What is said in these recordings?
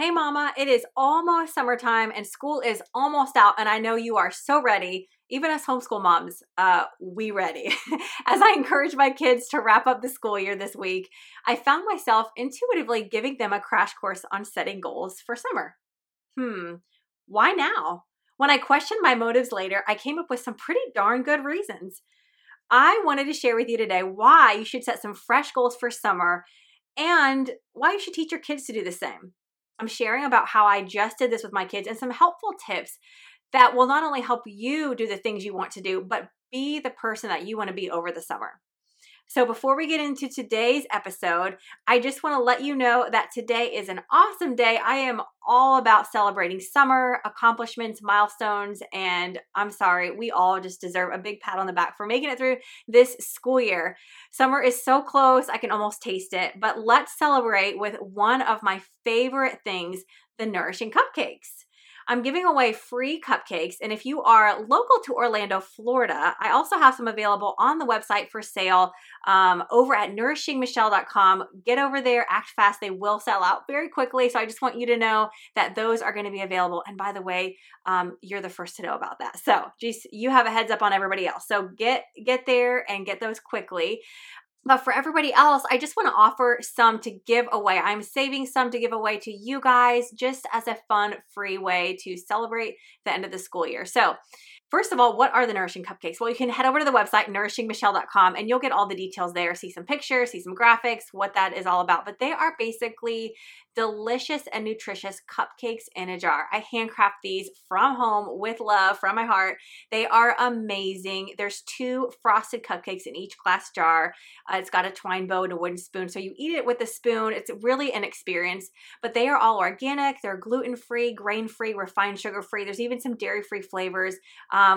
Hey, Mama, it is almost summertime and school is almost out, and I know you are so ready. Even as homeschool moms, uh, we ready. as I encourage my kids to wrap up the school year this week, I found myself intuitively giving them a crash course on setting goals for summer. Hmm, why now? When I questioned my motives later, I came up with some pretty darn good reasons. I wanted to share with you today why you should set some fresh goals for summer and why you should teach your kids to do the same. I'm sharing about how I just did this with my kids and some helpful tips that will not only help you do the things you want to do, but be the person that you want to be over the summer. So, before we get into today's episode, I just want to let you know that today is an awesome day. I am all about celebrating summer, accomplishments, milestones, and I'm sorry, we all just deserve a big pat on the back for making it through this school year. Summer is so close, I can almost taste it, but let's celebrate with one of my favorite things the nourishing cupcakes. I'm giving away free cupcakes. And if you are local to Orlando, Florida, I also have some available on the website for sale um, over at nourishingmichelle.com. Get over there, act fast. They will sell out very quickly. So I just want you to know that those are going to be available. And by the way, um, you're the first to know about that. So geez, you have a heads up on everybody else. So get get there and get those quickly. But for everybody else, I just want to offer some to give away. I'm saving some to give away to you guys just as a fun, free way to celebrate the end of the school year. So, First of all, what are the Nourishing Cupcakes? Well, you can head over to the website, nourishingmichelle.com, and you'll get all the details there. See some pictures, see some graphics, what that is all about. But they are basically delicious and nutritious cupcakes in a jar. I handcraft these from home with love from my heart. They are amazing. There's two frosted cupcakes in each glass jar. Uh, it's got a twine bow and a wooden spoon. So you eat it with a spoon. It's really an experience, but they are all organic. They're gluten free, grain free, refined sugar free. There's even some dairy free flavors.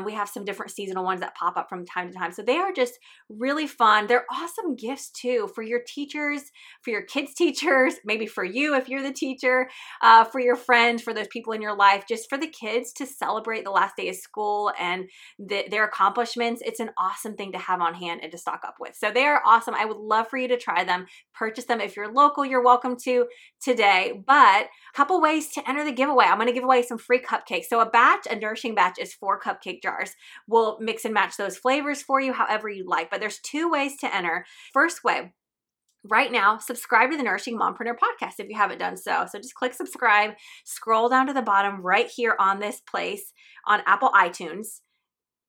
We have some different seasonal ones that pop up from time to time. So they are just really fun. They're awesome gifts too for your teachers, for your kids' teachers, maybe for you if you're the teacher, uh, for your friends, for those people in your life, just for the kids to celebrate the last day of school and the, their accomplishments. It's an awesome thing to have on hand and to stock up with. So they are awesome. I would love for you to try them, purchase them. If you're local, you're welcome to today. But a couple ways to enter the giveaway. I'm going to give away some free cupcakes. So a batch, a nourishing batch, is four cupcake jars. We'll mix and match those flavors for you however you like. But there's two ways to enter. First way, right now, subscribe to the Nourishing Mompreneur podcast if you haven't done so. So just click subscribe, scroll down to the bottom right here on this place on Apple iTunes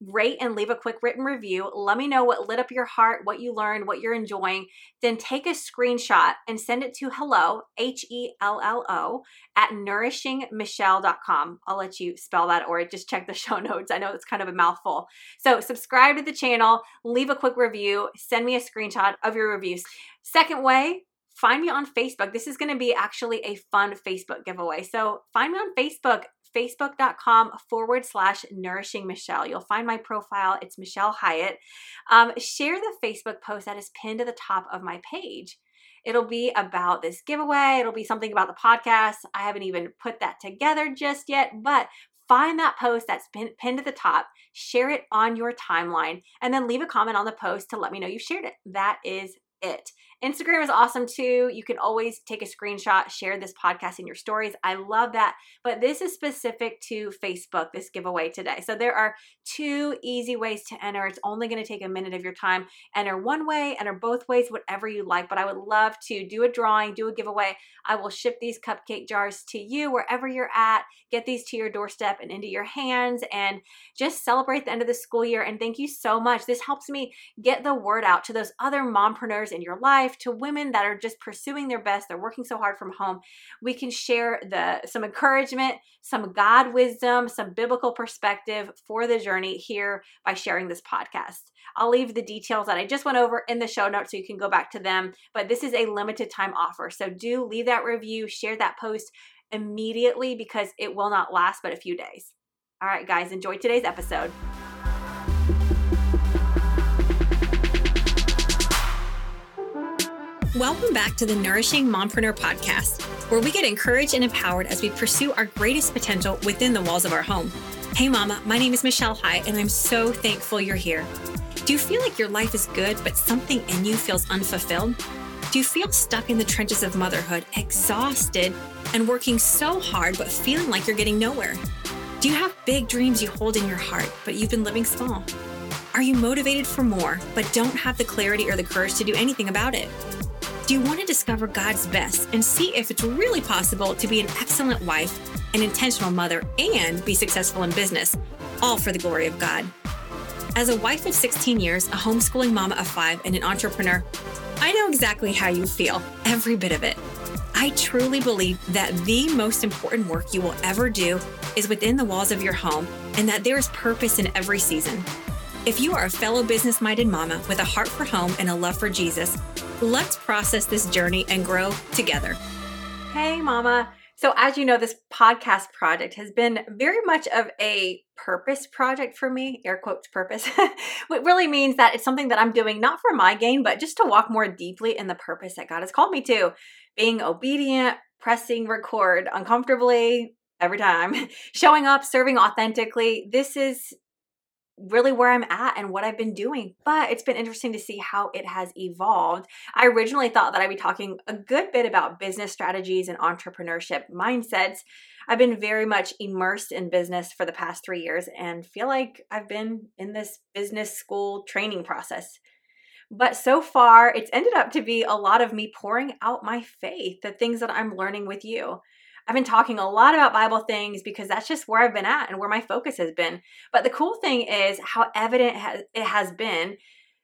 rate and leave a quick written review. Let me know what lit up your heart, what you learned, what you're enjoying. Then take a screenshot and send it to hello, H E L L O, at nourishingmichelle.com. I'll let you spell that or just check the show notes. I know it's kind of a mouthful. So, subscribe to the channel, leave a quick review, send me a screenshot of your reviews. Second way, find me on Facebook. This is going to be actually a fun Facebook giveaway. So find me on Facebook, facebook.com forward slash nourishing Michelle. You'll find my profile. It's Michelle Hyatt. Um, share the Facebook post that is pinned to the top of my page. It'll be about this giveaway. It'll be something about the podcast. I haven't even put that together just yet, but find that post that's been pinned to the top, share it on your timeline, and then leave a comment on the post to let me know you shared it. That is it. Instagram is awesome too. You can always take a screenshot, share this podcast in your stories. I love that. But this is specific to Facebook, this giveaway today. So there are two easy ways to enter. It's only going to take a minute of your time. Enter one way, enter both ways, whatever you like. But I would love to do a drawing, do a giveaway. I will ship these cupcake jars to you wherever you're at. Get these to your doorstep and into your hands and just celebrate the end of the school year. And thank you so much. This helps me get the word out to those other mompreneurs in your life life to women that are just pursuing their best they're working so hard from home we can share the some encouragement some god wisdom some biblical perspective for the journey here by sharing this podcast. I'll leave the details that i just went over in the show notes so you can go back to them but this is a limited time offer. So do leave that review share that post immediately because it will not last but a few days. All right guys enjoy today's episode Welcome back to the Nourishing Mompreneur podcast, where we get encouraged and empowered as we pursue our greatest potential within the walls of our home. Hey, Mama, my name is Michelle Hyatt, and I'm so thankful you're here. Do you feel like your life is good, but something in you feels unfulfilled? Do you feel stuck in the trenches of motherhood, exhausted and working so hard but feeling like you're getting nowhere? Do you have big dreams you hold in your heart, but you've been living small? Are you motivated for more, but don't have the clarity or the courage to do anything about it? Do you want to discover God's best and see if it's really possible to be an excellent wife, an intentional mother, and be successful in business, all for the glory of God? As a wife of 16 years, a homeschooling mama of five, and an entrepreneur, I know exactly how you feel, every bit of it. I truly believe that the most important work you will ever do is within the walls of your home and that there is purpose in every season. If you are a fellow business minded mama with a heart for home and a love for Jesus, let's process this journey and grow together. Hey, mama. So, as you know, this podcast project has been very much of a purpose project for me, air quotes purpose. What really means that it's something that I'm doing not for my gain, but just to walk more deeply in the purpose that God has called me to. Being obedient, pressing record uncomfortably every time, showing up, serving authentically. This is really where I'm at and what I've been doing. But it's been interesting to see how it has evolved. I originally thought that I'd be talking a good bit about business strategies and entrepreneurship mindsets. I've been very much immersed in business for the past three years and feel like I've been in this business school training process. But so far, it's ended up to be a lot of me pouring out my faith, the things that I'm learning with you. I've been talking a lot about Bible things because that's just where I've been at and where my focus has been. But the cool thing is how evident it has been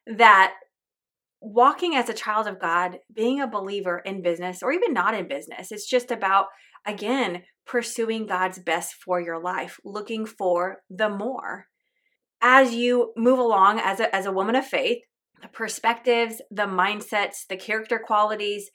that walking as a child of God, being a believer in business or even not in business, it's just about, again, pursuing God's best for your life, looking for the more. As you move along as a, as a woman of faith, the perspectives, the mindsets, the character qualities,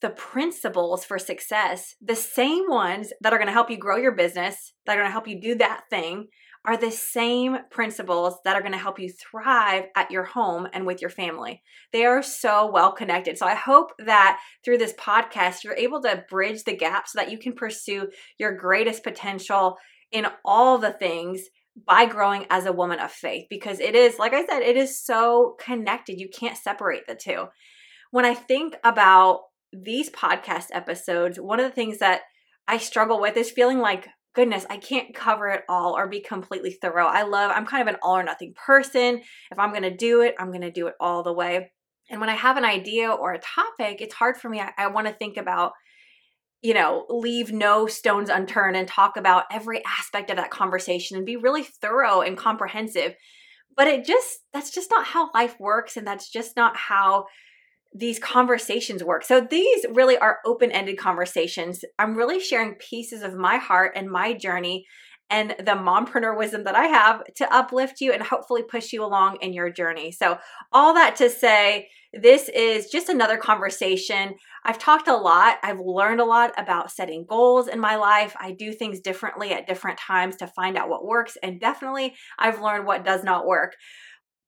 the principles for success, the same ones that are going to help you grow your business, that are going to help you do that thing, are the same principles that are going to help you thrive at your home and with your family. They are so well connected. So I hope that through this podcast, you're able to bridge the gap so that you can pursue your greatest potential in all the things by growing as a woman of faith because it is, like I said, it is so connected. You can't separate the two. When I think about these podcast episodes, one of the things that I struggle with is feeling like, goodness, I can't cover it all or be completely thorough. I love, I'm kind of an all or nothing person. If I'm going to do it, I'm going to do it all the way. And when I have an idea or a topic, it's hard for me. I, I want to think about, you know, leave no stones unturned and talk about every aspect of that conversation and be really thorough and comprehensive. But it just, that's just not how life works. And that's just not how these conversations work. So these really are open-ended conversations. I'm really sharing pieces of my heart and my journey and the mompreneur wisdom that I have to uplift you and hopefully push you along in your journey. So all that to say, this is just another conversation. I've talked a lot. I've learned a lot about setting goals in my life. I do things differently at different times to find out what works. And definitely, I've learned what does not work.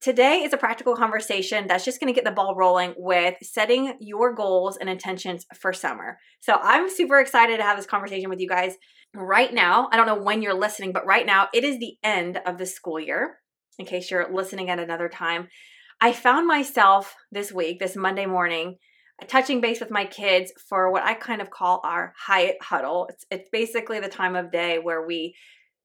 Today is a practical conversation that's just going to get the ball rolling with setting your goals and intentions for summer. So I'm super excited to have this conversation with you guys right now. I don't know when you're listening, but right now it is the end of the school year. In case you're listening at another time, I found myself this week, this Monday morning, touching base with my kids for what I kind of call our Hyatt huddle. It's, it's basically the time of day where we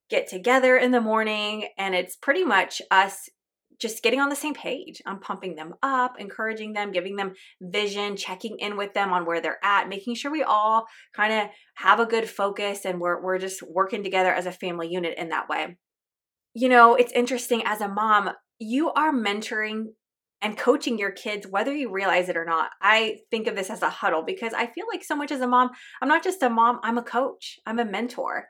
get together in the morning and it's pretty much us just getting on the same page. I'm pumping them up, encouraging them, giving them vision, checking in with them on where they're at, making sure we all kind of have a good focus and we're we're just working together as a family unit in that way. You know, it's interesting as a mom, you are mentoring and coaching your kids whether you realize it or not. I think of this as a huddle because I feel like so much as a mom, I'm not just a mom, I'm a coach. I'm a mentor.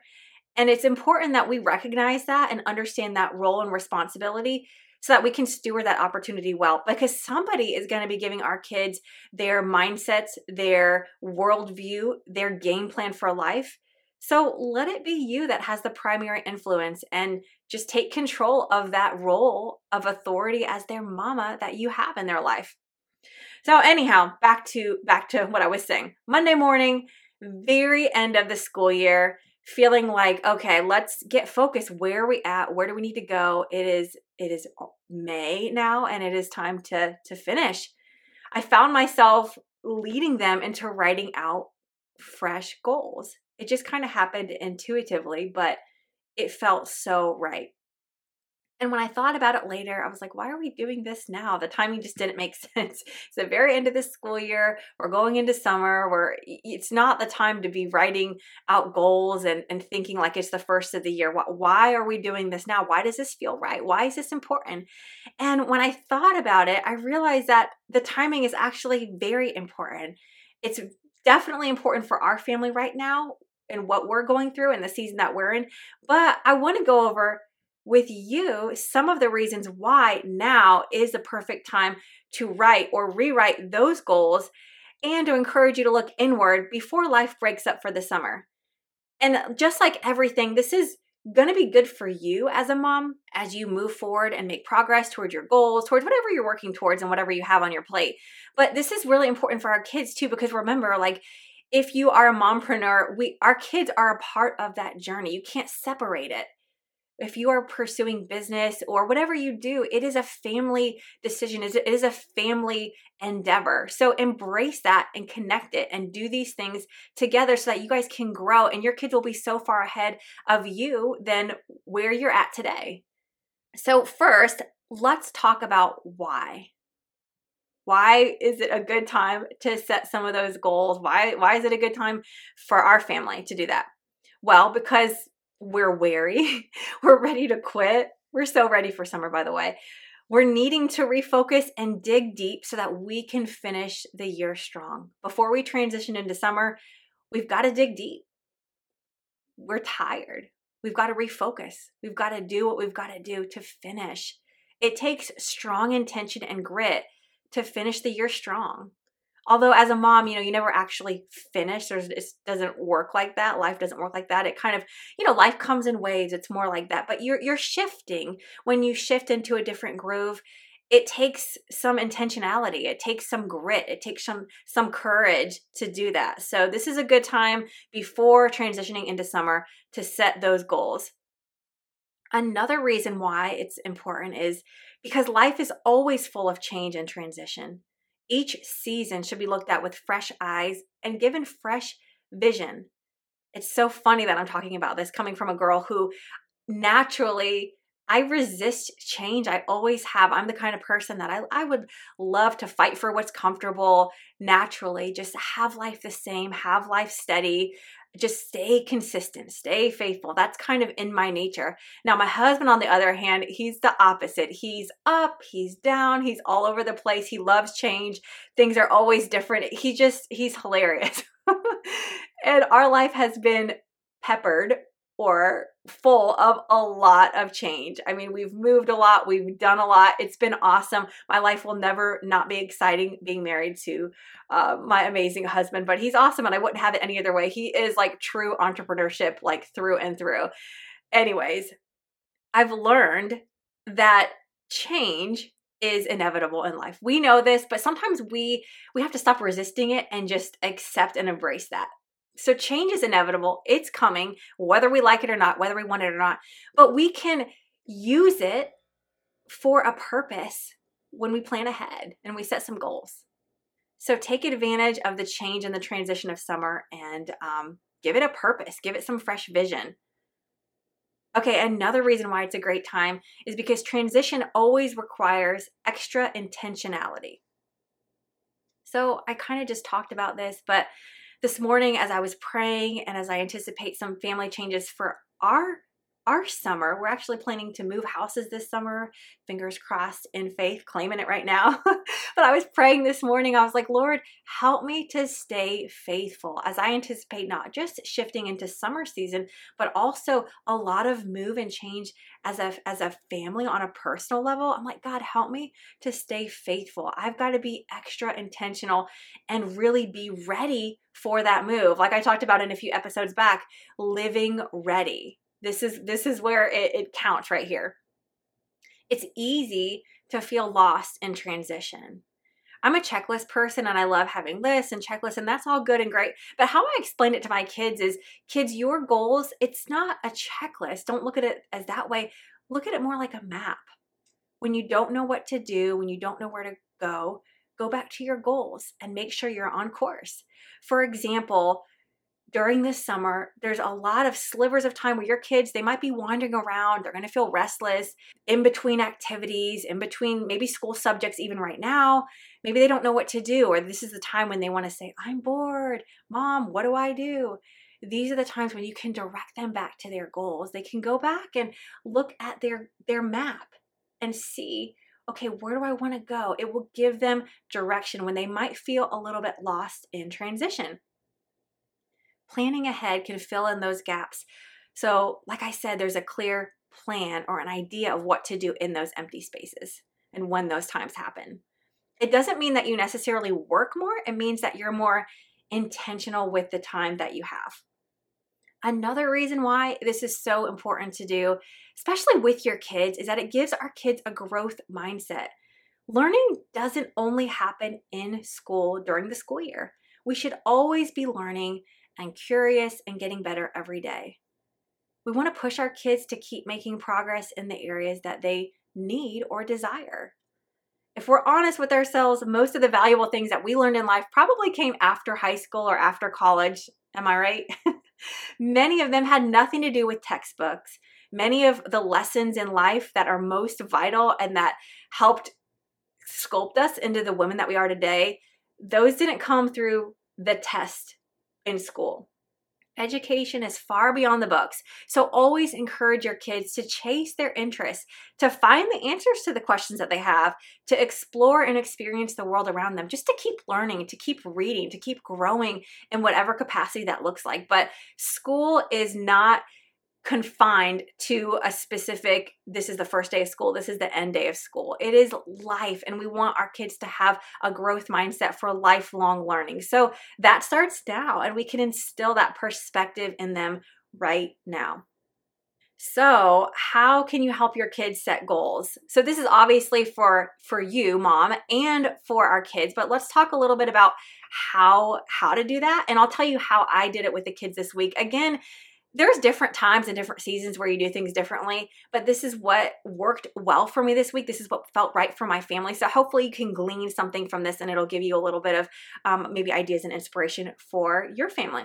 And it's important that we recognize that and understand that role and responsibility so that we can steward that opportunity well because somebody is going to be giving our kids their mindsets, their worldview, their game plan for life. So let it be you that has the primary influence and just take control of that role of authority as their mama that you have in their life. So anyhow, back to back to what I was saying. Monday morning, very end of the school year, feeling like okay let's get focused where are we at where do we need to go it is it is may now and it is time to to finish i found myself leading them into writing out fresh goals. It just kind of happened intuitively, but it felt so right. And when I thought about it later, I was like, why are we doing this now? The timing just didn't make sense. It's the very end of the school year. We're going into summer where it's not the time to be writing out goals and, and thinking like it's the first of the year. Why are we doing this now? Why does this feel right? Why is this important? And when I thought about it, I realized that the timing is actually very important. It's definitely important for our family right now and what we're going through and the season that we're in. But I want to go over with you some of the reasons why now is the perfect time to write or rewrite those goals and to encourage you to look inward before life breaks up for the summer. And just like everything, this is going to be good for you as a mom as you move forward and make progress towards your goals, towards whatever you're working towards and whatever you have on your plate. But this is really important for our kids too because remember like if you are a mompreneur, we our kids are a part of that journey. You can't separate it if you are pursuing business or whatever you do, it is a family decision. It is a family endeavor. So embrace that and connect it and do these things together so that you guys can grow and your kids will be so far ahead of you than where you're at today. So, first, let's talk about why. Why is it a good time to set some of those goals? Why why is it a good time for our family to do that? Well, because we're wary, we're ready to quit. We're so ready for summer, by the way. We're needing to refocus and dig deep so that we can finish the year strong. Before we transition into summer, we've got to dig deep. We're tired. We've got to refocus. We've got to do what we've got to do to finish. It takes strong intention and grit to finish the year strong although as a mom you know you never actually finish there's it doesn't work like that life doesn't work like that it kind of you know life comes in waves it's more like that but you're you're shifting when you shift into a different groove it takes some intentionality it takes some grit it takes some some courage to do that so this is a good time before transitioning into summer to set those goals. Another reason why it's important is because life is always full of change and transition each season should be looked at with fresh eyes and given fresh vision. It's so funny that I'm talking about this coming from a girl who naturally I resist change. I always have. I'm the kind of person that I, I would love to fight for what's comfortable naturally, just have life the same, have life steady, just stay consistent, stay faithful. That's kind of in my nature. Now, my husband, on the other hand, he's the opposite. He's up, he's down, he's all over the place. He loves change. Things are always different. He just, he's hilarious. and our life has been peppered or full of a lot of change. I mean, we've moved a lot, we've done a lot. It's been awesome. My life will never not be exciting being married to uh, my amazing husband, but he's awesome and I wouldn't have it any other way. He is like true entrepreneurship, like through and through. Anyways, I've learned that change is inevitable in life. We know this, but sometimes we we have to stop resisting it and just accept and embrace that. So change is inevitable. It's coming, whether we like it or not, whether we want it or not. But we can use it for a purpose when we plan ahead and we set some goals. So take advantage of the change and the transition of summer and um, give it a purpose, give it some fresh vision. Okay, another reason why it's a great time is because transition always requires extra intentionality. So I kind of just talked about this, but this morning as I was praying and as I anticipate some family changes for our our summer. We're actually planning to move houses this summer. Fingers crossed in faith, claiming it right now. but I was praying this morning. I was like, Lord, help me to stay faithful as I anticipate not just shifting into summer season, but also a lot of move and change as a as a family on a personal level. I'm like, God, help me to stay faithful. I've got to be extra intentional and really be ready for that move. Like I talked about in a few episodes back, living ready this is this is where it, it counts right here. It's easy to feel lost in transition. I'm a checklist person and I love having lists and checklists, and that's all good and great. But how I explain it to my kids is kids, your goals, it's not a checklist. Don't look at it as that way. Look at it more like a map. When you don't know what to do, when you don't know where to go, go back to your goals and make sure you're on course. For example, during this summer, there's a lot of slivers of time where your kids, they might be wandering around, they're going to feel restless in between activities, in between maybe school subjects even right now. Maybe they don't know what to do or this is the time when they want to say, "I'm bored. Mom, what do I do?" These are the times when you can direct them back to their goals. They can go back and look at their their map and see okay, where do I want to go? It will give them direction when they might feel a little bit lost in transition planning ahead can fill in those gaps. So, like I said, there's a clear plan or an idea of what to do in those empty spaces and when those times happen. It doesn't mean that you necessarily work more, it means that you're more intentional with the time that you have. Another reason why this is so important to do, especially with your kids, is that it gives our kids a growth mindset. Learning doesn't only happen in school during the school year. We should always be learning and curious and getting better every day. We want to push our kids to keep making progress in the areas that they need or desire. If we're honest with ourselves, most of the valuable things that we learned in life probably came after high school or after college. Am I right? Many of them had nothing to do with textbooks. Many of the lessons in life that are most vital and that helped sculpt us into the women that we are today, those didn't come through the test in school. Education is far beyond the books, so always encourage your kids to chase their interests, to find the answers to the questions that they have, to explore and experience the world around them, just to keep learning, to keep reading, to keep growing in whatever capacity that looks like. But school is not confined to a specific this is the first day of school this is the end day of school. It is life and we want our kids to have a growth mindset for lifelong learning. So that starts now and we can instill that perspective in them right now. So how can you help your kids set goals? So this is obviously for for you mom and for our kids but let's talk a little bit about how how to do that and i'll tell you how i did it with the kids this week. Again there's different times and different seasons where you do things differently, but this is what worked well for me this week. This is what felt right for my family. So hopefully you can glean something from this and it'll give you a little bit of um, maybe ideas and inspiration for your family.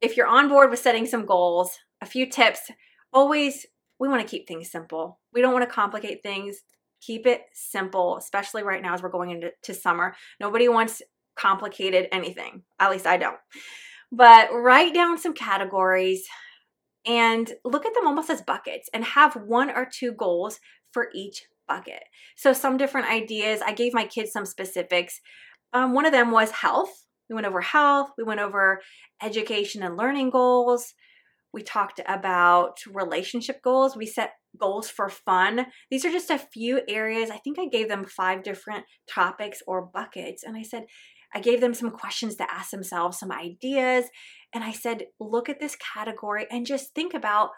If you're on board with setting some goals, a few tips always, we want to keep things simple. We don't want to complicate things. Keep it simple, especially right now as we're going into summer. Nobody wants complicated anything. At least I don't. But write down some categories and look at them almost as buckets and have one or two goals for each bucket. So, some different ideas. I gave my kids some specifics. Um, one of them was health. We went over health, we went over education and learning goals. We talked about relationship goals. We set goals for fun. These are just a few areas. I think I gave them five different topics or buckets. And I said, I gave them some questions to ask themselves, some ideas. And I said, look at this category and just think about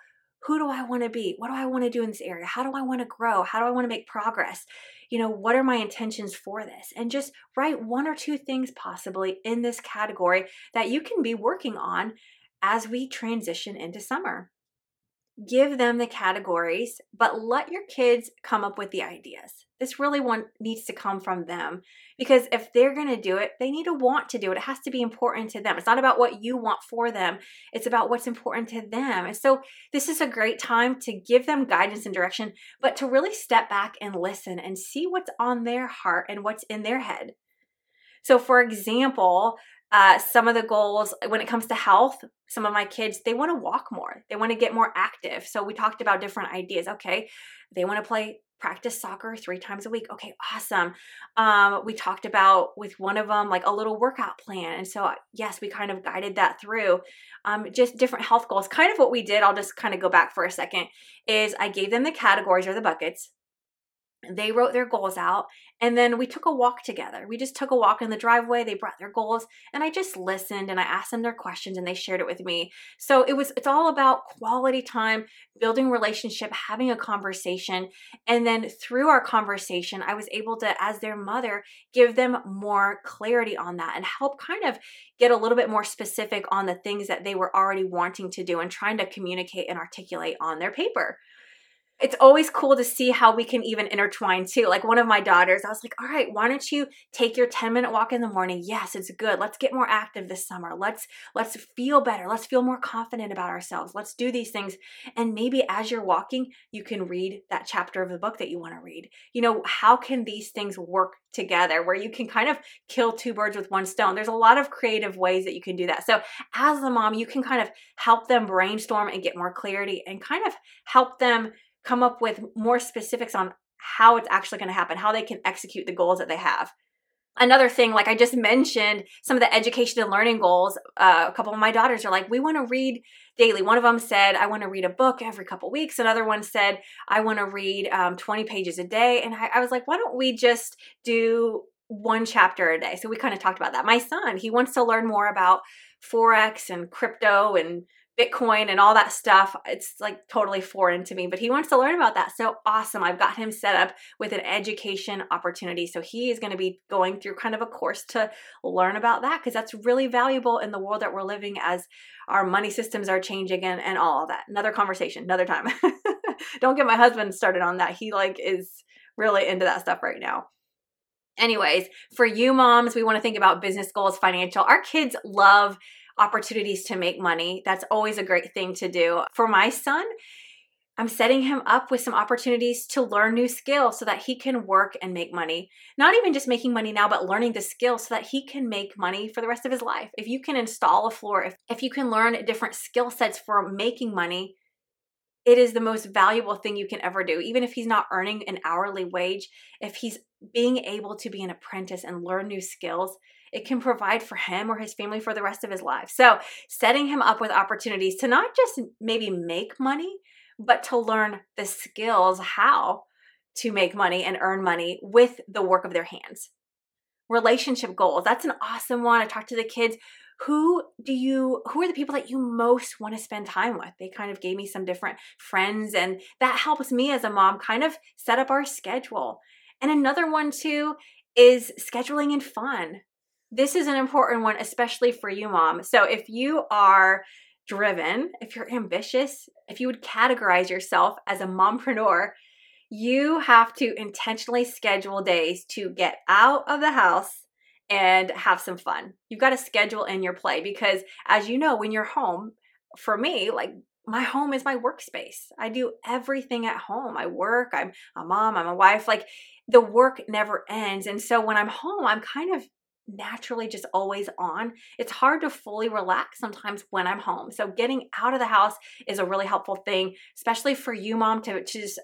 who do I want to be? What do I want to do in this area? How do I want to grow? How do I want to make progress? You know, what are my intentions for this? And just write one or two things possibly in this category that you can be working on as we transition into summer give them the categories, but let your kids come up with the ideas. This really one needs to come from them because if they're going to do it, they need to want to do it. It has to be important to them. It's not about what you want for them, it's about what's important to them. And so, this is a great time to give them guidance and direction, but to really step back and listen and see what's on their heart and what's in their head. So, for example, uh, some of the goals when it comes to health, some of my kids, they want to walk more. They want to get more active. So we talked about different ideas. Okay, they want to play practice soccer three times a week. Okay, awesome. Um, we talked about with one of them like a little workout plan. And so, yes, we kind of guided that through um, just different health goals. Kind of what we did, I'll just kind of go back for a second, is I gave them the categories or the buckets they wrote their goals out and then we took a walk together. We just took a walk in the driveway they brought their goals and i just listened and i asked them their questions and they shared it with me. So it was it's all about quality time building relationship having a conversation and then through our conversation i was able to as their mother give them more clarity on that and help kind of get a little bit more specific on the things that they were already wanting to do and trying to communicate and articulate on their paper it's always cool to see how we can even intertwine too. Like one of my daughters, I was like, all right, why don't you take your 10 minute walk in the morning? Yes, it's good. Let's get more active this summer. Let's let's feel better. Let's feel more confident about ourselves. Let's do these things. And maybe as you're walking, you can read that chapter of the book that you want to read. You know, how can these things work together where you can kind of kill two birds with one stone? There's a lot of creative ways that you can do that. So as a mom, you can kind of help them brainstorm and get more clarity and kind of help them come up with more specifics on how it's actually going to happen, how they can execute the goals that they have. Another thing, like I just mentioned, some of the education and learning goals. Uh, a couple of my daughters are like, we want to read daily. One of them said, I want to read a book every couple weeks. Another one said, I want to read um, 20 pages a day. And I, I was like, why don't we just do one chapter a day? So we kind of talked about that. My son, he wants to learn more about Forex and crypto and Bitcoin and all that stuff. It's like totally foreign to me, but he wants to learn about that. So awesome. I've got him set up with an education opportunity. So he is going to be going through kind of a course to learn about that because that's really valuable in the world that we're living as our money systems are changing and, and all of that. Another conversation, another time. Don't get my husband started on that. He like is really into that stuff right now. Anyways, for you moms, we want to think about business goals, financial. Our kids love opportunities to make money. That's always a great thing to do. For my son, I'm setting him up with some opportunities to learn new skills so that he can work and make money. Not even just making money now, but learning the skills so that he can make money for the rest of his life. If you can install a floor, if, if you can learn different skill sets for making money, it is the most valuable thing you can ever do. Even if he's not earning an hourly wage, if he's being able to be an apprentice and learn new skills, it can provide for him or his family for the rest of his life. So, setting him up with opportunities to not just maybe make money, but to learn the skills how to make money and earn money with the work of their hands. Relationship goals. That's an awesome one. I talk to the kids who do you who are the people that you most want to spend time with they kind of gave me some different friends and that helps me as a mom kind of set up our schedule and another one too is scheduling and fun this is an important one, especially for you, mom. So if you are driven, if you're ambitious, if you would categorize yourself as a mompreneur, you have to intentionally schedule days to get out of the house and have some fun. You've got to schedule in your play because, as you know, when you're home, for me, like my home is my workspace. I do everything at home. I work, I'm a mom, I'm a wife. Like the work never ends. And so when I'm home, I'm kind of naturally just always on, it's hard to fully relax sometimes when I'm home. So getting out of the house is a really helpful thing, especially for you, mom, to, to just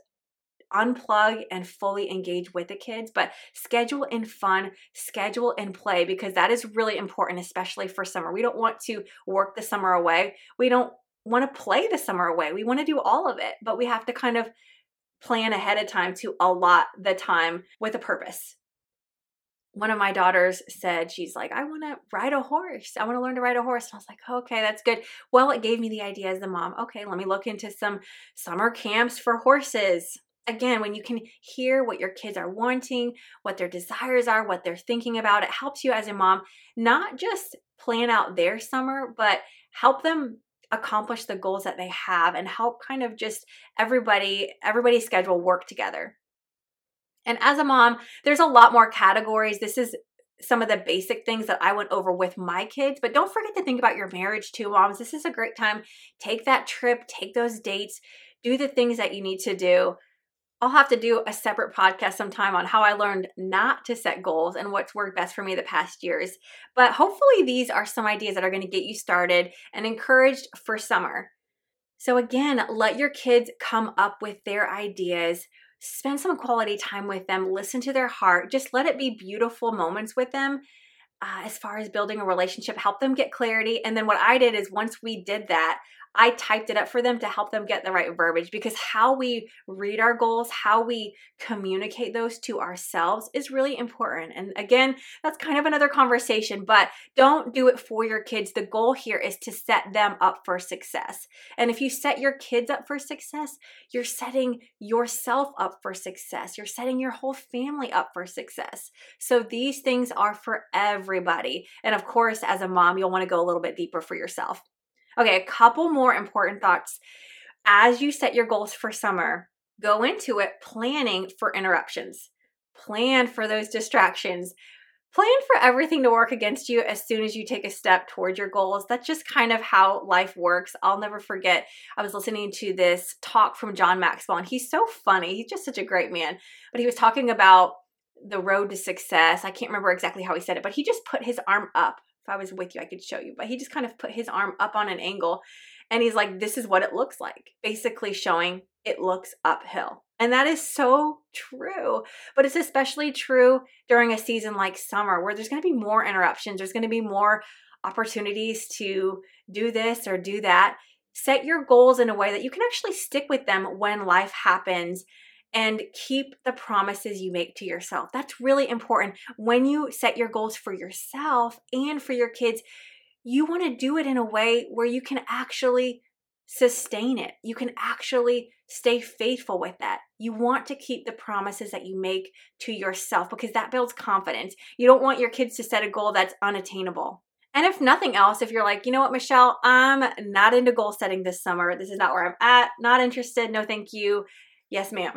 unplug and fully engage with the kids, but schedule in fun, schedule in play because that is really important, especially for summer. We don't want to work the summer away. We don't want to play the summer away. We want to do all of it, but we have to kind of plan ahead of time to allot the time with a purpose one of my daughters said, she's like, I want to ride a horse. I want to learn to ride a horse. And I was like, okay, that's good. Well, it gave me the idea as the mom. Okay, let me look into some summer camps for horses. Again, when you can hear what your kids are wanting, what their desires are, what they're thinking about, it helps you as a mom not just plan out their summer, but help them accomplish the goals that they have and help kind of just everybody everybody's schedule work together and as a mom, there's a lot more categories. This is some of the basic things that I went over with my kids, but don't forget to think about your marriage too, moms. This is a great time. Take that trip, take those dates, do the things that you need to do. I'll have to do a separate podcast sometime on how I learned not to set goals and what's worked best for me the past years. But hopefully, these are some ideas that are going to get you started and encouraged for summer. So, again, let your kids come up with their ideas spend some quality time with them, listen to their heart, just let it be beautiful moments with them. Uh, as far as building a relationship, help them get clarity. And then what I did is once we did that, I typed it up for them to help them get the right verbiage because how we read our goals, how we communicate those to ourselves is really important. And again, that's kind of another conversation, but don't do it for your kids. The goal here is to set them up for success. And if you set your kids up for success, you're setting yourself up for success. You're setting your whole family up for success. So these things are for everybody. And of course, as a mom, you'll want to go a little bit deeper for yourself. Okay, a couple more important thoughts. As you set your goals for summer, go into it planning for interruptions, plan for those distractions, plan for everything to work against you as soon as you take a step towards your goals. That's just kind of how life works. I'll never forget, I was listening to this talk from John Maxwell, and he's so funny. He's just such a great man. But he was talking about the road to success. I can't remember exactly how he said it, but he just put his arm up. If I was with you, I could show you. But he just kind of put his arm up on an angle and he's like, this is what it looks like, basically showing it looks uphill. And that is so true. But it's especially true during a season like summer where there's going to be more interruptions, there's going to be more opportunities to do this or do that. Set your goals in a way that you can actually stick with them when life happens and keep the promises you make to yourself. That's really important. When you set your goals for yourself and for your kids, you want to do it in a way where you can actually sustain it. You can actually stay faithful with that. You want to keep the promises that you make to yourself because that builds confidence. You don't want your kids to set a goal that's unattainable. And if nothing else, if you're like, you know what, Michelle, I'm not into goal setting this summer. This is not where I'm at. Not interested. No, thank you. Yes, ma'am.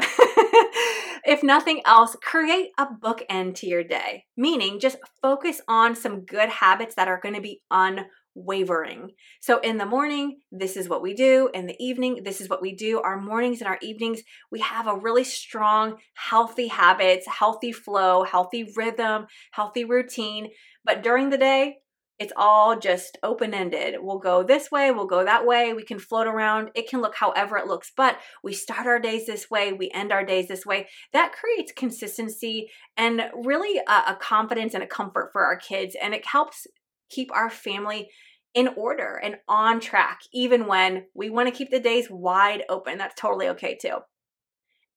if nothing else, create a bookend to your day, meaning just focus on some good habits that are going to be un wavering. So in the morning, this is what we do. In the evening, this is what we do. Our mornings and our evenings, we have a really strong, healthy habits, healthy flow, healthy rhythm, healthy routine. But during the day, it's all just open ended. We'll go this way, we'll go that way, we can float around. It can look however it looks, but we start our days this way, we end our days this way. That creates consistency and really a, a confidence and a comfort for our kids. And it helps keep our family in order and on track, even when we want to keep the days wide open. That's totally okay too.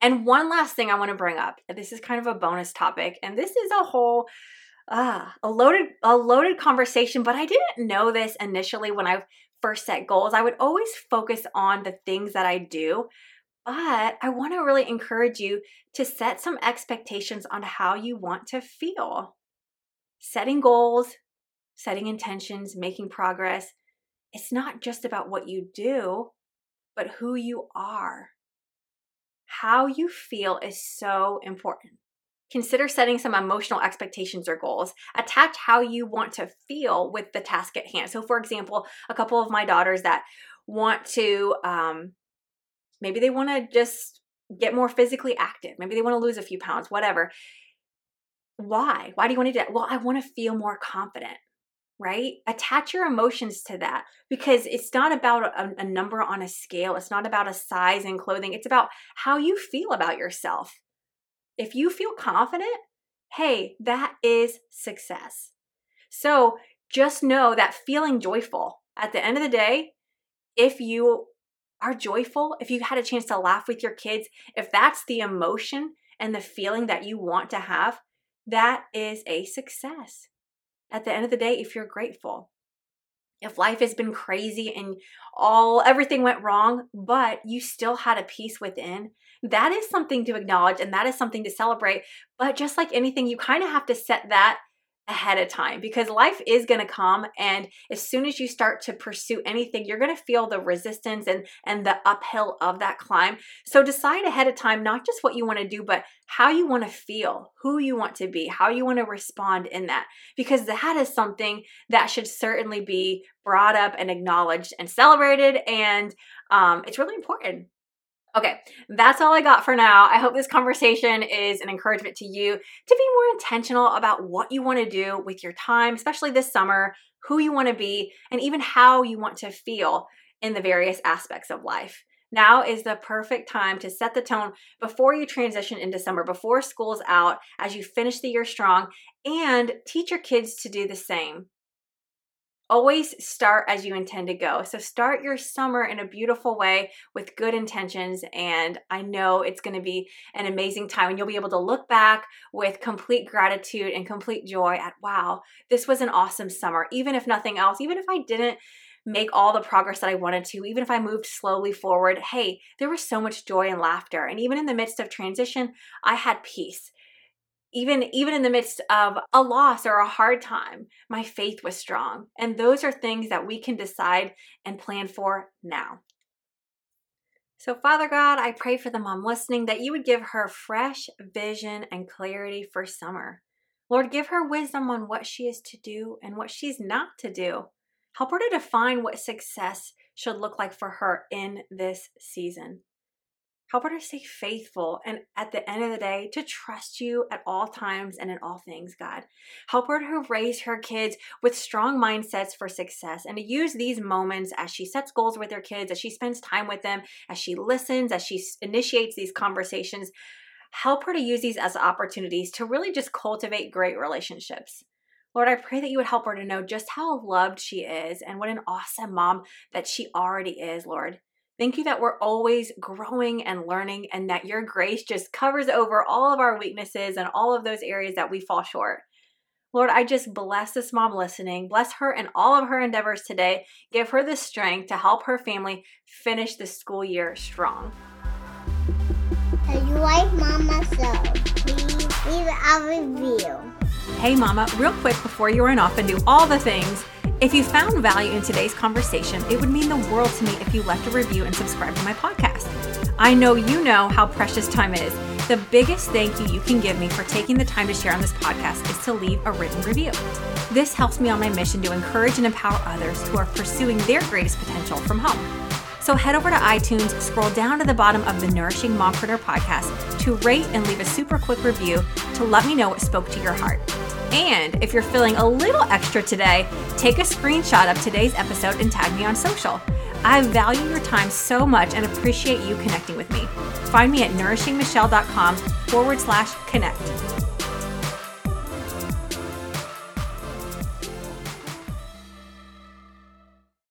And one last thing I want to bring up. This is kind of a bonus topic, and this is a whole uh, a loaded a loaded conversation, but I didn't know this initially when I first set goals. I would always focus on the things that I do, but I want to really encourage you to set some expectations on how you want to feel. Setting goals, setting intentions, making progress, it's not just about what you do, but who you are. How you feel is so important. Consider setting some emotional expectations or goals. Attach how you want to feel with the task at hand. So, for example, a couple of my daughters that want to, um, maybe they want to just get more physically active. Maybe they want to lose a few pounds, whatever. Why? Why do you want to do that? Well, I want to feel more confident right? Attach your emotions to that because it's not about a, a, number on a scale. It's not about a size in clothing. It's about how you feel about yourself. If you feel confident, hey, that is success. So just know that feeling joyful at the end of the day, if you are joyful, if you had a chance to laugh with your kids, if that's the emotion and the feeling that you want to have, that is a success at the end of the day if you're grateful. If life has been crazy and all everything went wrong, but you still had a peace within, that is something to acknowledge and that is something to celebrate. But just like anything, you kind of have to set that ahead of time because life is going to come and as soon as you start to pursue anything you're going to feel the resistance and and the uphill of that climb. So decide ahead of time not just what you want to do but how you want to feel who you want to be how you want to respond in that because that is something that should certainly be brought up and acknowledged and celebrated and um, it's really important Okay, that's all I got for now. I hope this conversation is an encouragement to you to be more intentional about what you want to do with your time, especially this summer, who you want to be, and even how you want to feel in the various aspects of life. Now is the perfect time to set the tone before you transition into summer, before school's out, as you finish the year strong, and teach your kids to do the same always start as you intend to go. So start your summer in a beautiful way with good intentions. And I know it's going to be an amazing time. And you'll be able to look back with complete gratitude and complete joy at, wow, this was an awesome summer. Even if nothing else, even if I didn't make all the progress that I wanted to, even if I moved slowly forward, hey, there was so much joy and laughter. And even in the midst of transition, I had peace even even in the midst of a loss or a hard time my faith was strong and those are things that we can decide and plan for now So, Father God, I pray for the mom listening that you would give her fresh vision and clarity for summer. Lord, give her wisdom on what she is to do and what she's not to do. Help her to define what success should look like for her in this season. Help her to stay faithful and at the end of the day, to trust you at all times and in all things, God. Help her to raise her kids with strong mindsets for success and to use these moments as she sets goals with her kids, as she spends time with them, as she listens, as she initiates these conversations. Help her to use these as opportunities to really just cultivate great relationships. Lord, I pray that you would help her to know just how loved she is and what an awesome mom that she already is, Lord. Thank you that we're always growing and learning, and that your grace just covers over all of our weaknesses and all of those areas that we fall short. Lord, I just bless this mom listening. Bless her in all of her endeavors today. Give her the strength to help her family finish the school year strong. If you like Mama So, please leave a review. Hey, Mama, real quick before you run off and do all the things, if you found value in today's conversation, it would mean the world to me if you left a review and subscribed to my podcast. I know you know how precious time is. The biggest thank you you can give me for taking the time to share on this podcast is to leave a written review. This helps me on my mission to encourage and empower others who are pursuing their greatest potential from home. So head over to iTunes, scroll down to the bottom of the Nourishing Mompreneur podcast to rate and leave a super quick review to let me know what spoke to your heart. And if you're feeling a little extra today, take a screenshot of today's episode and tag me on social. I value your time so much and appreciate you connecting with me. Find me at nourishingmichelle.com forward slash connect.